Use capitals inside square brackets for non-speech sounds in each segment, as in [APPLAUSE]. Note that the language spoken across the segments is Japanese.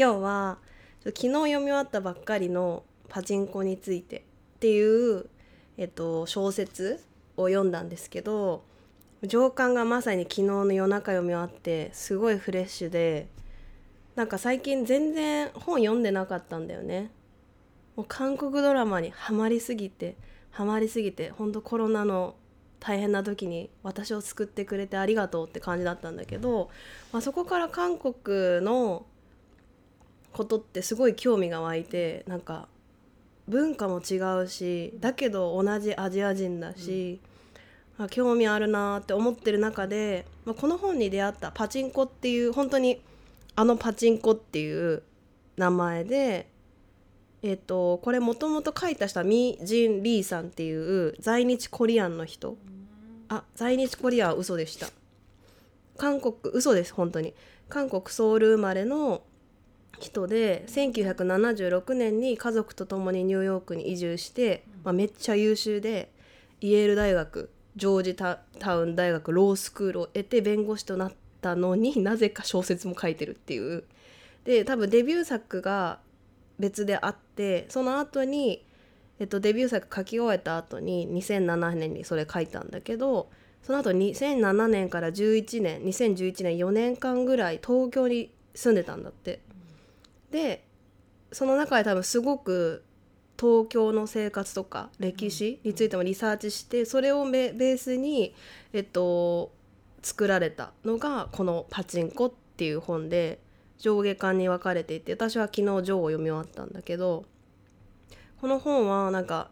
今日は昨日読み終わったばっかりの「パチンコについて」っていう、えっと、小説を読んだんですけど上巻がまさに昨日の夜中読み終わってすごいフレッシュでなんか最近全然本読んでなかったんだよね。もう韓国ドラマにハマりすぎてハマりすぎてほんとコロナの大変な時に私を救ってくれてありがとうって感じだったんだけど、まあ、そこから韓国のことってすごい興味が湧いてなんか文化も違うしだけど同じアジア人だし、うん、あ興味あるなって思ってる中で、まあ、この本に出会ったパチンコっていう本当にあのパチンコっていう名前でえっ、ー、とこれもともと書いた人はミ・ジン・リーさんっていう在日コリアンの人。あ在日コリアンは嘘でした。韓国嘘です本当に。韓国ソウル生まれの人で1976年に家族と共にニューヨークに移住して、まあ、めっちゃ優秀でイェール大学ジョージタウン大学ロースクールを得て弁護士となったのに [LAUGHS] なぜか小説も書いてるっていうで多分デビュー作が別であってその後に、えっと、デビュー作書き終えた後に2007年にそれ書いたんだけどその後2007年から11年2011年4年間ぐらい東京に住んでたんだって。でその中で多分すごく東京の生活とか歴史についてもリサーチしてそれをベースに、えっと、作られたのがこの「パチンコ」っていう本で上下巻に分かれていて私は昨日「ジョー」を読み終わったんだけどこの本はなんか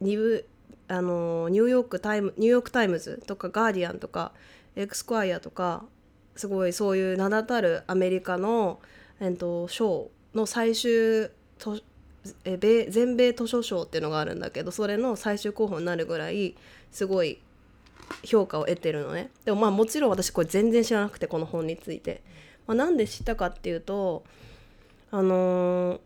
ニュあのニューヨークタイムニューヨーク・タイムズとかガーディアンとかエクスクワイアとかすごいそういう名だたるアメリカの、えっと、賞の最終とえ米全米図書賞っていうのがあるんだけどそれの最終候補になるぐらいすごい評価を得てるのねでもまあもちろん私これ全然知らなくてこの本について。まあ、なんで知ったかっていうとあのー、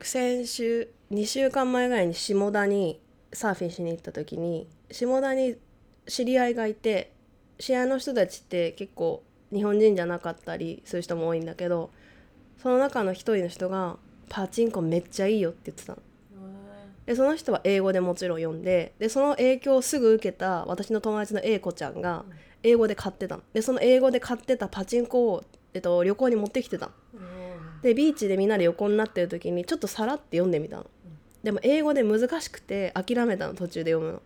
先週2週間前ぐらいに下田にサーフィンしに行った時に下田に知り合いがいて試合の人たちって結構日本人じゃなかったりする人も多いんだけどその中の一人の人が「パチンコめっちゃいいよ」って言ってたの。でその人は英語でもちろん読んででその影響をすぐ受けた私の友達の A 子ちゃんが英語で買ってたの。でその英語で買ってたパチンコをえっと、旅行に持ってきてたでビーチでみんなで横になってる時にちょっとさらって読んでみたの、でも英語で難しくて諦めたの途中で読むの。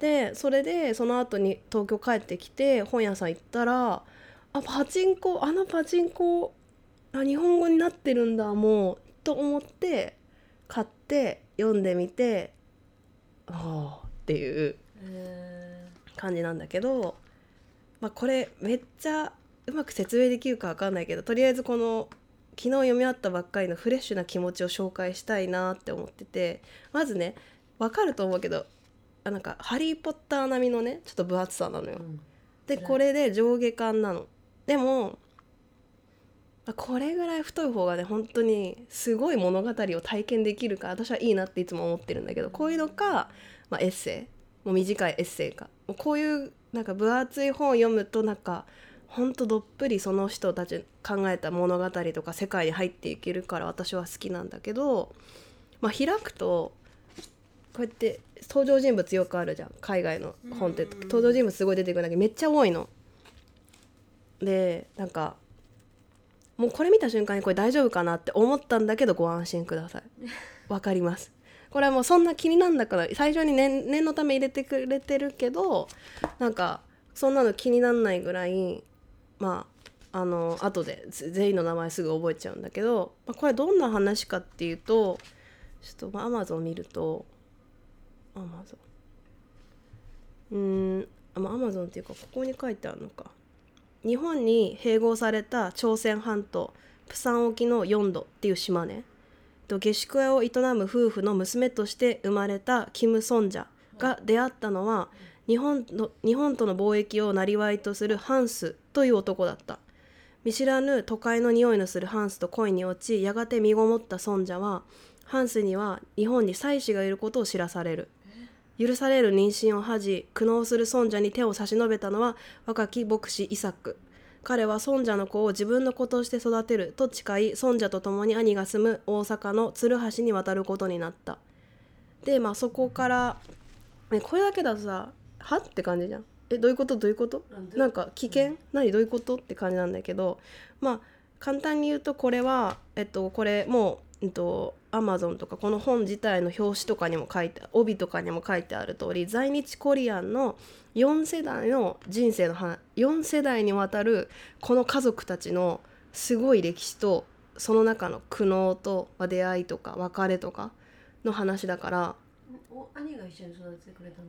でそれでその後に東京帰ってきて本屋さん行ったらあパチンコあのパチンコあ日本語になってるんだもうと思って買って読んでみてああっていう感じなんだけど、まあ、これめっちゃうまく説明できるか分かんないけどとりあえずこの昨日読み終わったばっかりのフレッシュな気持ちを紹介したいなって思っててまずね分かると思うけどあなんか「ハリー・ポッター」並みのねちょっと分厚さなのよ。うん、でこれで上下巻なの。でもこれぐらい太い方がね本当にすごい物語を体験できるから私はいいなっていつも思ってるんだけどこういうのか、まあ、エッセイ。もう短いエッセイか。もうこういうなんか分厚い本を読むとなんかほんとどっぷりその人たち考えた物語とか世界に入っていけるから私は好きなんだけど、まあ、開くとこうやって登場人物よくあるじゃん。海外の本って。登場人物すごい出てくるんだけどめっちゃ多いの。でなんかもうこれ見た瞬間にこれ大丈夫かなって思ったんだけどご安心ください。[LAUGHS] わかります。これはもうそんな気になんだから最初に念念のため入れてくれてるけどなんかそんなの気になんないぐらいまああの後で全員の名前すぐ覚えちゃうんだけど、まあ、これどんな話かっていうとちょっとアマゾン見るとアマゾンうんアマゾンっていうかここに書いてあるのか日本に併合された朝鮮半島プサン沖の4度っていう島ね下宿屋を営む夫婦の娘として生まれたキム・ソンジャが出会ったのは日本の日本との貿易を生りとするハンスという男だった。見知らぬ都会の匂いのするハンスと恋に落ちやがて身ごもった尊者はハンスには日本に妻子がいることを知らされる許される妊娠を恥じ苦悩する尊者に手を差し伸べたのは若き牧師イサク。彼は孫者の子を自分の子として育てると誓い孫者と共に兄が住む大阪の鶴橋に渡ることになった。でまあそこから、ね、これだけだとさはって感じじゃん。えどういうこと？どういうこと？なんか危険？何？どういうこと？って感じなんだけどまあ簡単に言うとこれはえっとこれもうえっとアマゾンとかこの本自体の表紙とかにも書いて帯とかにも書いてある通り在日コリアンの4世代の人生の話4世代にわたるこの家族たちのすごい歴史とその中の苦悩とまあ出会いとか別れとかの話だからお兄が一緒に育ててくれたの？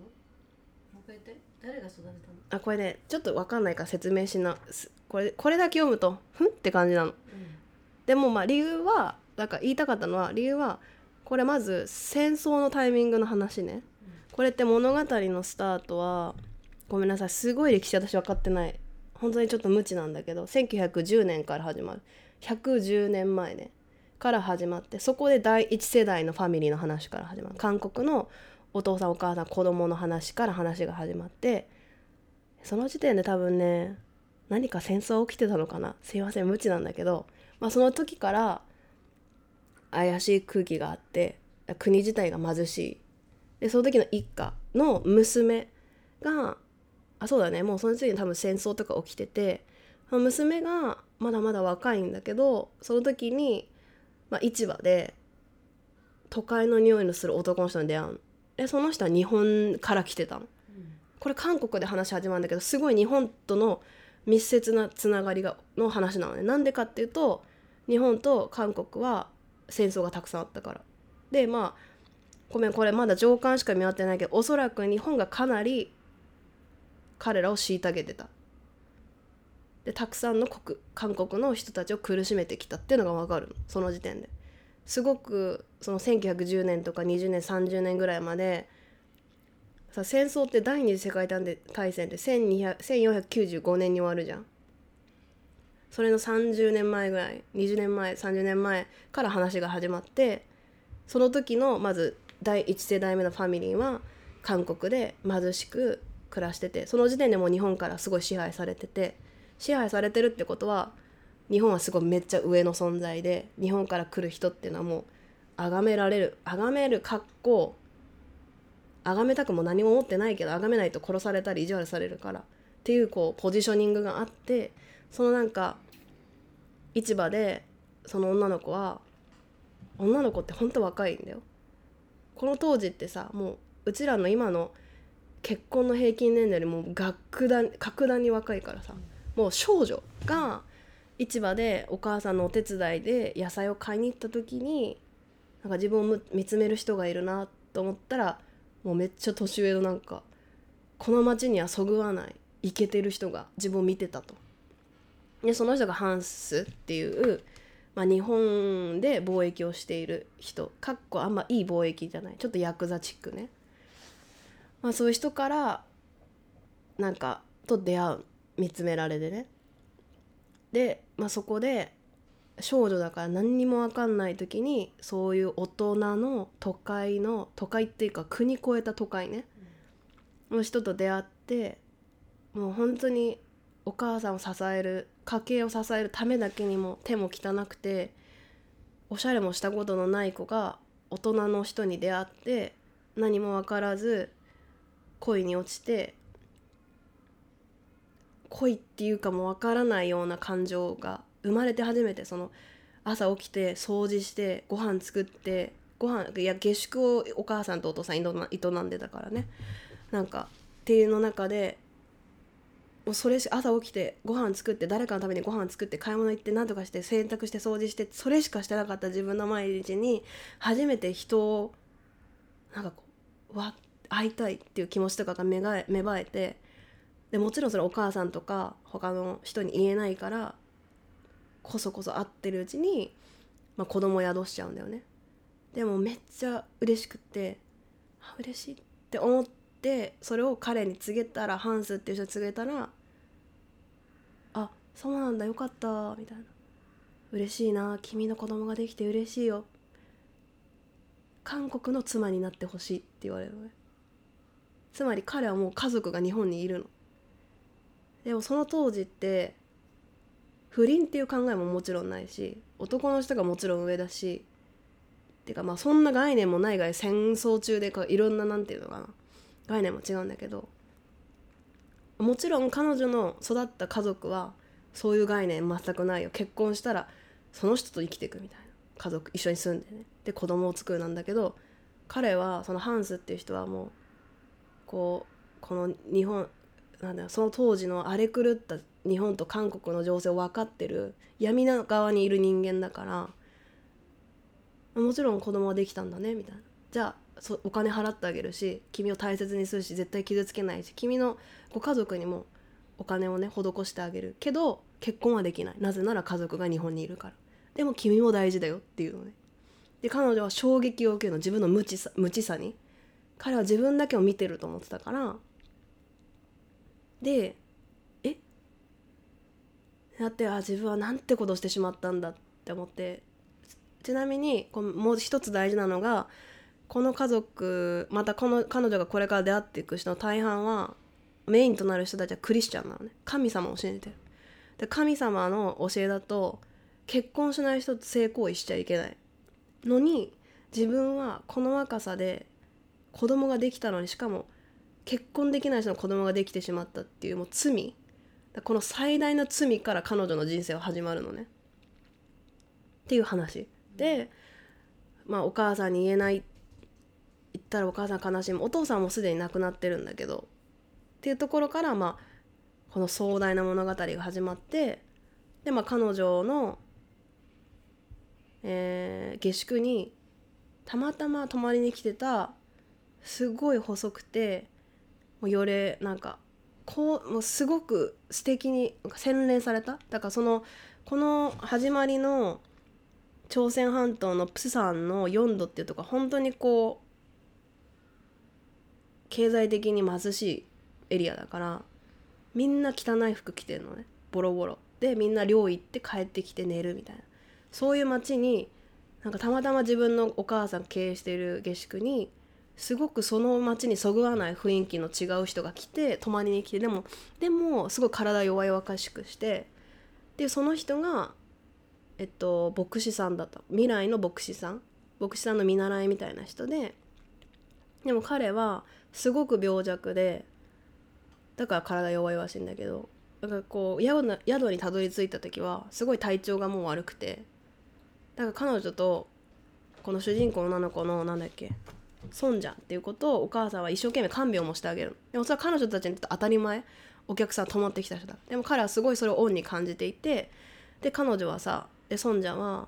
誰が育てたの？あこれねちょっと分かんないから説明しなすこれこれだけ読むとふんって感じなの。でもまあ理由はだから言いたかったのは理由はこれまず戦争のタイミングの話ね。これって物語のスタートはごめんなさいすごい歴史私分かってない。本当にちょっと無知なんだけど1910年から始まる。110年前ね。から始まってそこで第一世代のファミリーの話から始まる。韓国のお父さんお母さん子供の話から話が始まってその時点で多分ね何か戦争起きてたのかな。すいません無知なんだけど、まあ、その時から怪しい空気があって国自体が貧しい。でその時の一家の娘があそうだね。もうその時に多分戦争とか起きてて娘がまだまだ若いんだけどその時に、まあ、市場で都会の匂いのする男の人に出会うでその人は日本から来てたの。これ韓国で話始まるんだけどすごい日本との密接なつながりがの話なのね。なんでかっていうと日本と韓国は戦争がたくさんあったから。でまあごめんこれまだ上巻しか見合ってないけどおそらく日本がかなり彼らを虐げてた。でたくさんの国韓国の人たちを苦しめてきたっていうのが分かるの。その時点で。すごくその1910年とか20年30年ぐらいまでさ戦争って第二次世界大戦って1495年に終わるじゃん。それの30年前ぐらい20年前30年前から話が始まってその時のまず第1世代目のファミリーは韓国で貧しく暮らしててその時点でもう日本からすごい支配されてて支配されてるってことは日本はすごいめっちゃ上の存在で日本から来る人っていうのはもう崇められる崇める格好崇めたくも何も思ってないけど崇めないと殺されたり意地悪されるからっていうこうポジショニングがあってそのなんか市場でその女の子は女の子ってほんと若いんだよ。この当時ってさもううちらの今の結婚の平均年齢よりも格段格段に若いからさもう少女が市場でお母さんのお手伝いで野菜を買いに行った時になんか自分を見つめる人がいるなと思ったらもうめっちゃ年上のなんかこの町にはそぐわないイケてる人が自分を見てたと。でその人がハンスっていう、まあ、日本で貿易をしている人かっこあんまいい貿易じゃない。ちょっとヤクザチックね、まあ、そういう人からなんかと出会う見つめられてね。で、まあ、そこで少女だから何にも分かんない時にそういう大人の都会の都会っていうか国越えた都会ね、の人と出会ってもう本当にお母さんを支える家計を支えるためだけにも手も汚くておしゃれもしたことのない子が大人の人に出会って何も分からず恋に落ちて恋っていうかも分からないような感情が生まれて初めてその朝起きて掃除してご飯作ってご飯いや下宿をお母さんとお父さん営んでたからね。なんかっていうの中でもうそれし朝起きてご飯作って誰かのためにご飯作って買い物行って何とかして洗濯して掃除してそれしかしてなかった自分の毎日に初めて人をなんかこうわ会いたいっていう気持ちとかが芽生え芽生えてでもちろんそれお母さんとか他の人に言えないからこそこそ会ってるうちに、まあ、子供宿しちゃうんだよね。でもめっちゃ嬉しくってあ嬉しいって思ってそれを彼に告げたらハンスっていう人に告げたら「あそうなんだよかった」みたいな「嬉しいな君の子供ができて嬉しいよ」韓国の妻になってほしいって言われるのね。つまり彼はもう家族が日本にいるの。でもその当時って不倫っていう考えももちろんないし男の人がもちろん上だしっていうかまあそんな概念もないが戦争中でこういろんななんていうのかな。概念も違うんだけどもちろん彼女の育った家族はそういう概念全くないよ。結婚したらその人と生きていくみたいな。家族一緒に住んでね。で子供を作るなんだけど彼はそのハンスっていう人はもうこうこの日本なんだよその当時の荒れ狂った日本と韓国の情勢を分かってる闇の側にいる人間だからもちろん子供はできたんだねみたいな。じゃあそお金払ってあげるし君を大切にするし絶対傷つけないし君のご家族にもお金をね施してあげるけど結婚はできない。なぜなら家族が日本にいるから。でも君も大事だよっていうのね。で彼女は衝撃を受けるの。自分の無知さ無知さに。彼は自分だけを見てると思ってたから。でえ？だってあ自分はなんてことしてしまったんだって思って。ちなみにこうもう一つ大事なのがこの家族またこの彼女がこれから出会っていく人の大半はメインとなる人たちはクリスチャンなのね。神様を信じてる。で神様の教えだと結婚しない人と性行為しちゃいけない。のに自分はこの若さで子供ができたのにしかも結婚できない人の子供ができてしまったっていうもう罪。この最大の罪から彼女の人生は始まるのね。っていう話。でまあお母さんに言えない言ったらお母さん悲しむお父さんもすでに亡くなってるんだけど。っていうところからまあこの壮大な物語が始まってでまあ彼女の、えー、下宿にたまたま泊まりに来てたすごい細くてもうよれなんかこうもうすごく素敵に洗練された。だからそのこの始まりの朝鮮半島のプサンの4度っていうとこ本当にこう経済的に貧しいエリアだからみんな汚い服着てるのね。ボロボロ。でみんな寮行って帰ってきて寝るみたいな。そういう街になんかたまたま自分のお母さん経営してる下宿にすごくその町にそぐわない雰囲気の違う人が来て泊まりに来て。でもでもすごい体弱々しくしてでその人がえっと牧師さんだった。未来の牧師さん。牧師さんの見習いみたいな人ででも彼はすごく病弱でだから体弱々しいんだけどだからこう宿宿にたどり着いた時はすごい体調がもう悪くてだから彼女とこの主人公の女の子のなんだっけ損じゃんっていうことをお母さんは一生懸命看病もしてあげるでもそれは彼女たちにとって当たり前。お客さん泊まってきた人だ。でも彼はすごいそれを恩に感じていてで彼女はさで孫ちゃんは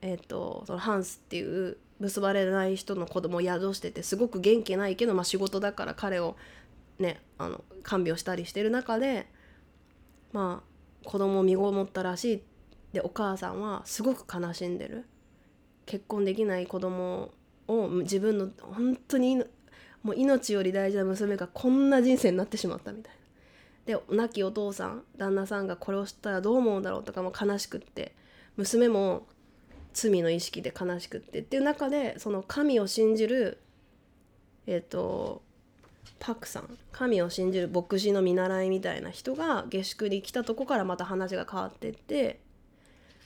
えっ、ー、とそのハンスっていう結ばれない人の子供を宿しててすごく元気ないけど、まあ、仕事だから彼をねあの看病したりしてる中でまあ子供を身ごもったらしいでお母さんはすごく悲しんでる結婚できない子供を自分の本当にもう命より大事な娘がこんな人生になってしまったみたいな。で亡きお父さん旦那さんがこれを知ったらどう思うんだろうとかも悲しくって娘も罪の意識で悲しくってっていう中でその神を信じるえっ、ー、とパクさん。神を信じる牧師の見習いみたいな人が下宿に来たとこからまた話が変わってって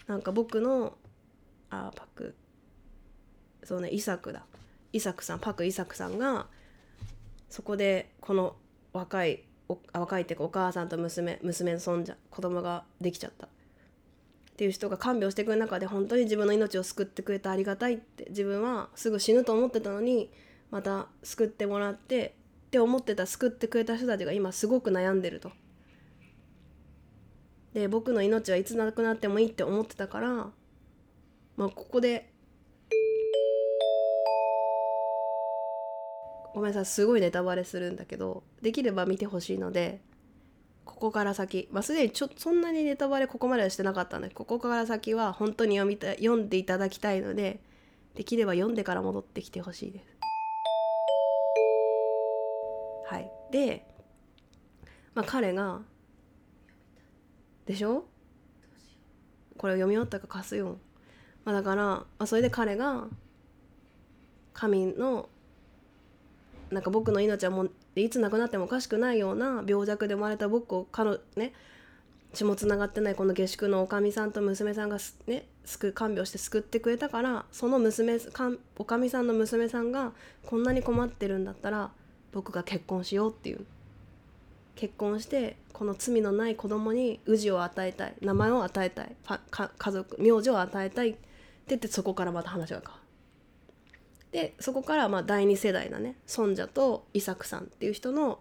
なんか僕のあパク。そうねイサクだ。イサクさんパクイサクさんがそこでこの若いお若いっていうかお母さんと娘娘の孫者子供ができちゃった。っていう人が看病してくる中で本当に自分の命を救ってくれてありがたいって自分はすぐ死ぬと思ってたのにまた救ってもらってって思ってた救ってくれた人たちが今すごく悩んでると。で僕の命はいつなくなってもいいって思ってたからまあここでごめんなさいすごいネタバレするんだけどできれば見てほしいのでここから先、まあ、すでにちょそんなにネタバレここまではしてなかったんでここから先は本当に読みた読んでいただきたいのでできれば読んでから戻ってきてほしいです。はい、で、まあ、彼がでしょ？これを読み終わったか貸すよ。まあ、だから、まあ、それで彼が神のなんか僕の命はもうでいつ亡くなってもおかしくないような病弱で生まれた僕を彼ね血もつながってないこの下宿のおかみさんと娘さんがね救看病して救ってくれたからその娘かんおかみさんの娘さんがこんなに困ってるんだったら僕が結婚しようっていう結婚してこの罪のない子供に氏を与えたい名前を与えたい家族名字を与えたいって言ってそこからまた話が変わる。でそこからまあ第二世代だね孫者とイサクさんっていう人の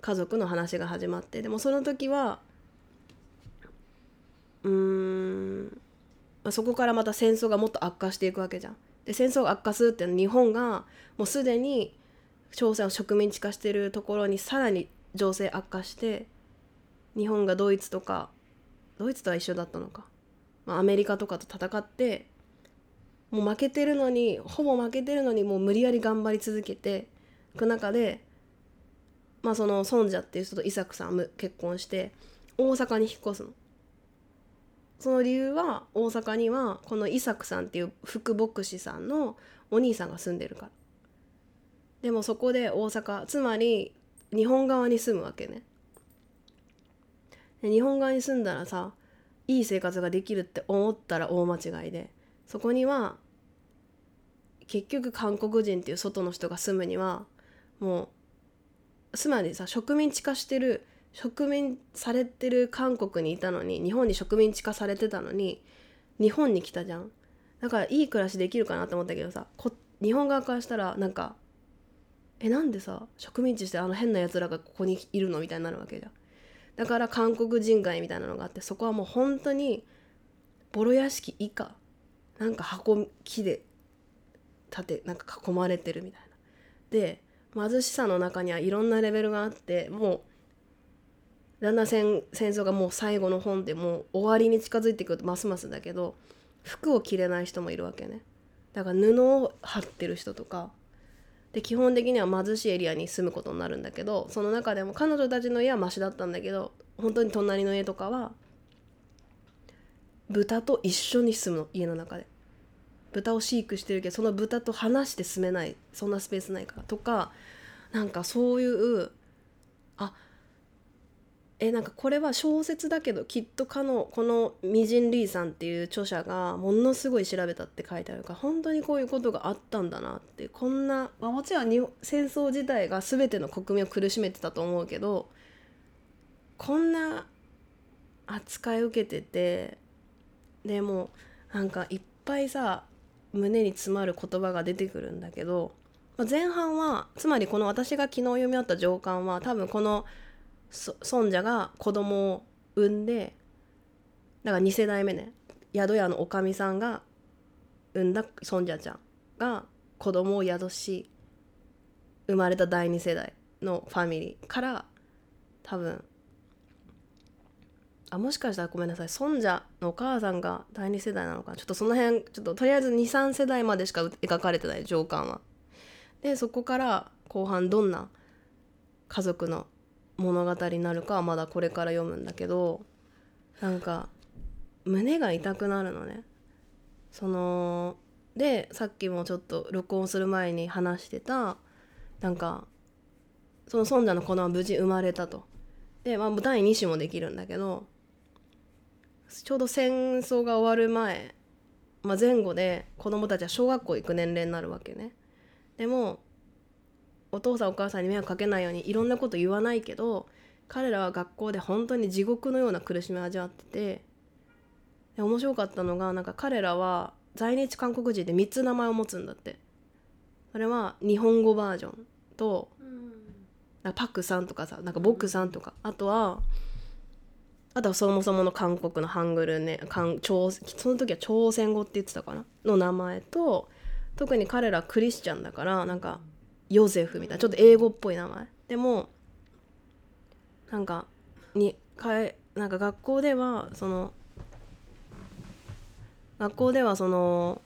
家族の話が始まってでもその時はうーん、まあ、そこからまた戦争がもっと悪化していくわけじゃん。で戦争が悪化するっていうのは日本がもうすでに朝鮮を植民地化してるところにさらに情勢悪化して日本がドイツとかドイツとは一緒だったのか、まあ、アメリカとかと戦ってもう負けてるのにほぼ負けてるのにもう無理やり頑張り続けていく中でまあその孫者っていう人とイサクさん結婚して大阪に引っ越すの。その理由は大阪にはこのイサクさんっていう副牧師さんのお兄さんが住んでるから。でもそこで大阪つまり日本側に住むわけね。日本側に住んだらさいい生活ができるって思ったら大間違いでそこには結局韓国人っていう外の人が住むにはもうつまりさ植民地化してる植民されてる韓国にいたのに日本に植民地化されてたのに日本に来たじゃん。だからいい暮らしできるかなと思ったけどさこ日本側からしたらなんかえなんでさ植民地してあの変なやつらがここにいるのみたいになるわけじゃん。だから韓国人街みたいなのがあってそこはもう本当にボロ屋敷以下。なんか箱木で建てなんか囲まれてるみたいな。で貧しさの中にはいろんなレベルがあってもうだんだん戦戦争がもう最後の本でもう終わりに近づいてくるとますますだけど服を着れない人もいるわけね。だから布を貼ってる人とかで基本的には貧しいエリアに住むことになるんだけどその中でも彼女たちの家はマシだったんだけど本当に隣の家とかは豚と一緒に住むの家の中で。豚を飼育してるけどその豚と離して住めないそんなスペースないからとかなんかそういうあえなんかこれは小説だけどきっとかのこのミジン・リーさんっていう著者がものすごい調べたって書いてあるから本当にこういうことがあったんだなってこんな、まあ、もちろんに戦争自体が全ての国民を苦しめてたと思うけどこんな扱い受けててでもなんかいっぱいさ胸に詰まる言葉が出てくるんだけど、まあ、前半はつまりこの私が昨日読み終わった上巻は多分この「孫者が子供を産んでだから2世代目ね宿屋のおかみさんが産んだ孫者ちゃんが子供を宿し生まれた第2世代のファミリーから多分あもしかしたらごめんなさい孫者のお母さんが第2世代なのかちょっとその辺ちょっととりあえず23世代までしか描かれてない上巻は。でそこから後半どんな家族の物語になるかはまだこれから読むんだけどなんか胸が痛くなるのね。そのでさっきもちょっと録音する前に話してたなんかその孫者の子供は無事生まれたと。で、まあ、第2子もできるんだけどちょうど戦争が終わる前、まあ、前後で子供たちは小学校行く年齢になるわけね。でもお父さんお母さんに迷惑かけないようにいろんなこと言わないけど彼らは学校で本当に地獄のような苦しみを味わっててで面白かったのがなんか彼らは在日韓国人で3つ名前を持つんだって。それは日本語バージョンと、うん、パクさんとかさなんかボクさんとか、あとはあとはそもそもの韓国のハングルね韓朝その時は朝鮮語って言ってたかな？の名前と特に彼らクリスチャンだからなんかヨゼフみたいなちょっと英語っぽい名前。でもなんかにかえなんか学校ではその学校ではその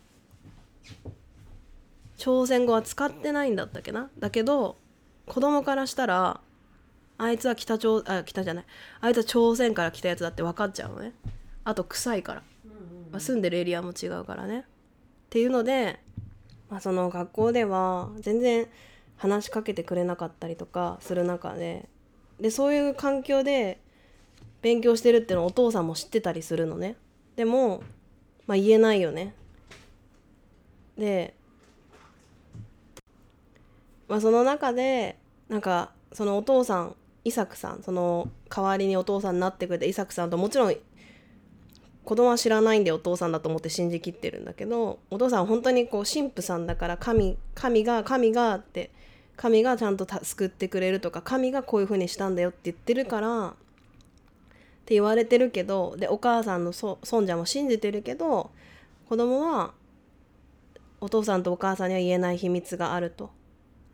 朝鮮語は使ってないんだったっけな？だけど子供からしたらあいつは北朝あ北じゃない。あいつは朝鮮から来たやつだって分かっちゃうのね。あと臭いから、まあ、住んでるエリアも違うからね。っていうので、まあ、その学校では全然話しかけてくれなかったりとかする中で。でそういう環境で勉強してるっていうのをお父さんも知ってたりするのね。でも、まあ、言えないよね。で、まあ、その中でなんかそのお父さんイサクさんその代わりにお父さんになってくれたイサクさんともちろん子供は知らないんでお父さんだと思って信じきってるんだけどお父さんは本当にこう神父さんだから神神が神がって神がちゃんと救ってくれるとか神がこういう風にしたんだよって言ってるからって言われてるけどでお母さんの尊者も信じてるけど子供はお父さんとお母さんには言えない秘密があると。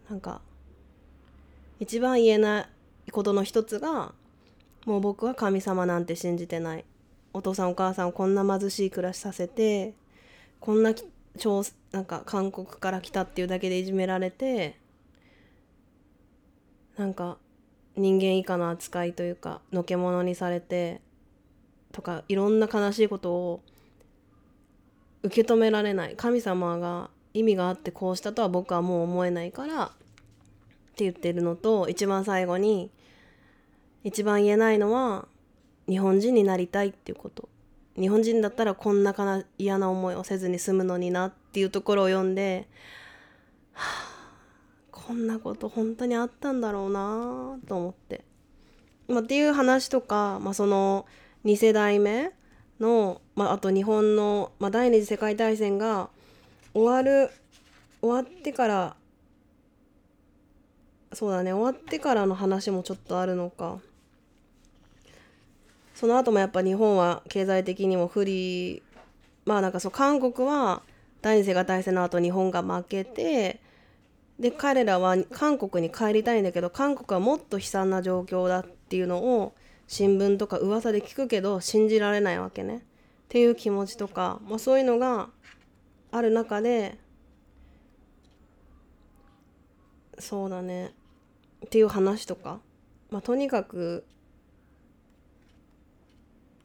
なんか一番言えないことの一つがもう僕は神様なんて信じてない。お父さんお母さんをこんな貧しい暮らしさせてこんな超なんか韓国から来たっていうだけでいじめられてなんか人間以下の扱いというかのけ者にされてとかいろんな悲しいことを受け止められない。神様が意味があってこうしたとは僕はもう思えないからって言ってるのと一番最後に一番言えないのは日本人になりたいっていうこと日本人だったらこんなかな嫌な思いをせずに済むのになっていうところを読んで、はあ、こんなこと本当にあったんだろうなと思って。まあ、っていう話とか、まあ、その2世代目の、まあ、あと日本の、まあ、第二次世界大戦が終わる終わってからそうだね終わってからの話もちょっとあるのか。その後もやっぱ日本は経済的にも不利まあなんかそう韓国は第二次世界大戦の後日本が負けてで彼らは韓国に帰りたいんだけど韓国はもっと悲惨な状況だっていうのを新聞とか噂で聞くけど信じられないわけね。っていう気持ちとか、まあ、そういうのがある中でそうだね。っていう話とか、まあ、とにかく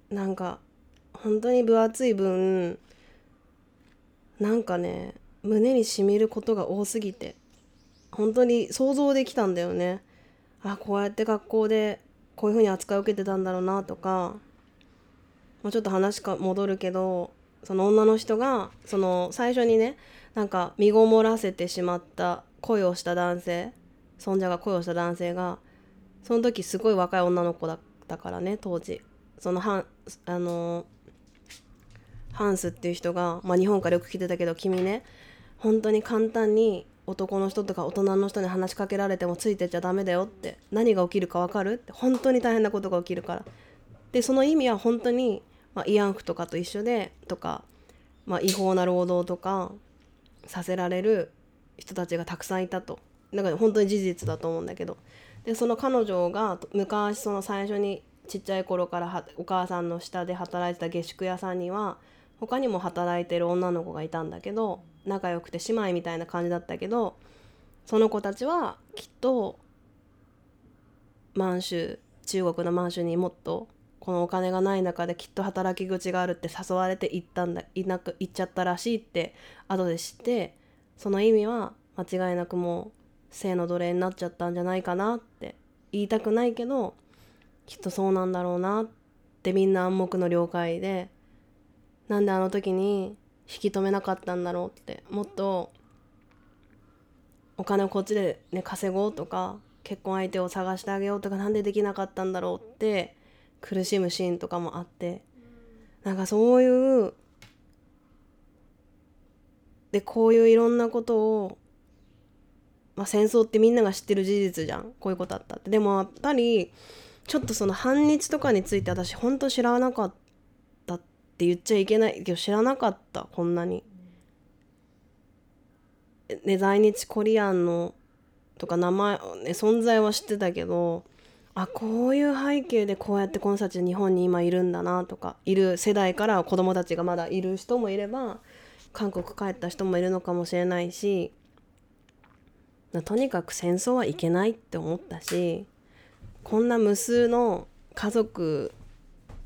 なんか本当に分厚い分なんかね胸にしみることが多すぎて本当に想像できたんだよね。あこうやって学校でこういう風に扱いを受けてたんだろうなとかもうちょっと話か戻るけどその女の人がその最初にねなんか身ごもらせてしまった恋をした男性尊者が恋をした男性がその時すごい若い女の子だったからね当時。そのあのハンスっていう人が、まあ、日本からよく来てたけど君ね本当に簡単に男の人とか大人の人に話しかけられてもついてっちゃダメだよって何が起きるか分かるって本当に大変なことが起きるから。でその意味は本当に、まあ、慰安婦とかと一緒でとか、まあ、違法な労働とかさせられる人たちがたくさんいたと。だから本当に事実だと思うんだけど。でその彼女が昔その最初にちっちゃい頃からお母さんの下で働いてた下宿屋さんには他にも働いてる女の子がいたんだけど仲良くて姉妹みたいな感じだったけどその子たちはきっと満州中国の満州にもっとこのお金がない中できっと働き口があるって誘われて行ったんだいなく行っちゃったらしいって後で知ってその意味は間違いなくもう性の奴隷になっちゃったんじゃないかなって言いたくないけどきっとそうなんだろうなってみんな暗黙の了解でなんであの時に引き止めなかったんだろうってもっとお金をこっちでね稼ごうとか結婚相手を探してあげようとかなんでできなかったんだろうって苦しむシーンとかもあってなんかそういうでこういういろんなことをまあ戦争ってみんなが知ってる事実じゃん。こういうことあったって。でもやっぱりちょっとその反日とかについて私ほんと知らなかったって言っちゃいけないけど知らなかったこんなに。ね在日コリアンのとか名前、ね、存在は知ってたけどあこういう背景でこうやってこの人たち日本に今いるんだなとかいる世代から子供たちがまだいる人もいれば韓国帰った人もいるのかもしれないしとにかく戦争はいけないって思ったしこんな無数の家族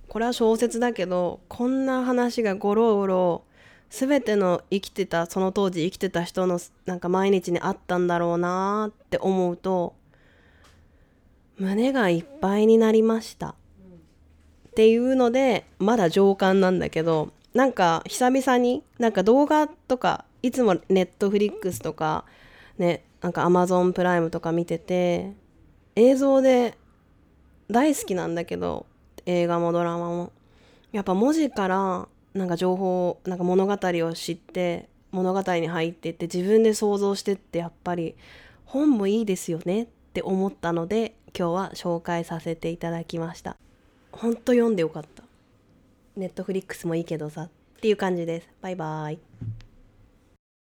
これは小説だけどこんな話がゴロゴロ全ての生きてたその当時生きてた人のなんか毎日にあったんだろうなって思うと胸がいっぱいになりました。っていうのでまだ上巻なんだけどなんか久々になんか動画とかいつもネットフリックスとかねなんかアマゾンプライムとか見てて映像で大好きなんだけど映画もドラマも。やっぱ文字からなんか情報なんか物語を知って物語に入ってって自分で想像してってやっぱり本もいいですよねって思ったので今日は紹介させていただきました。ほんと読んでよかった。ネットフリックスもいいけどさっていう感じです。バイバイ。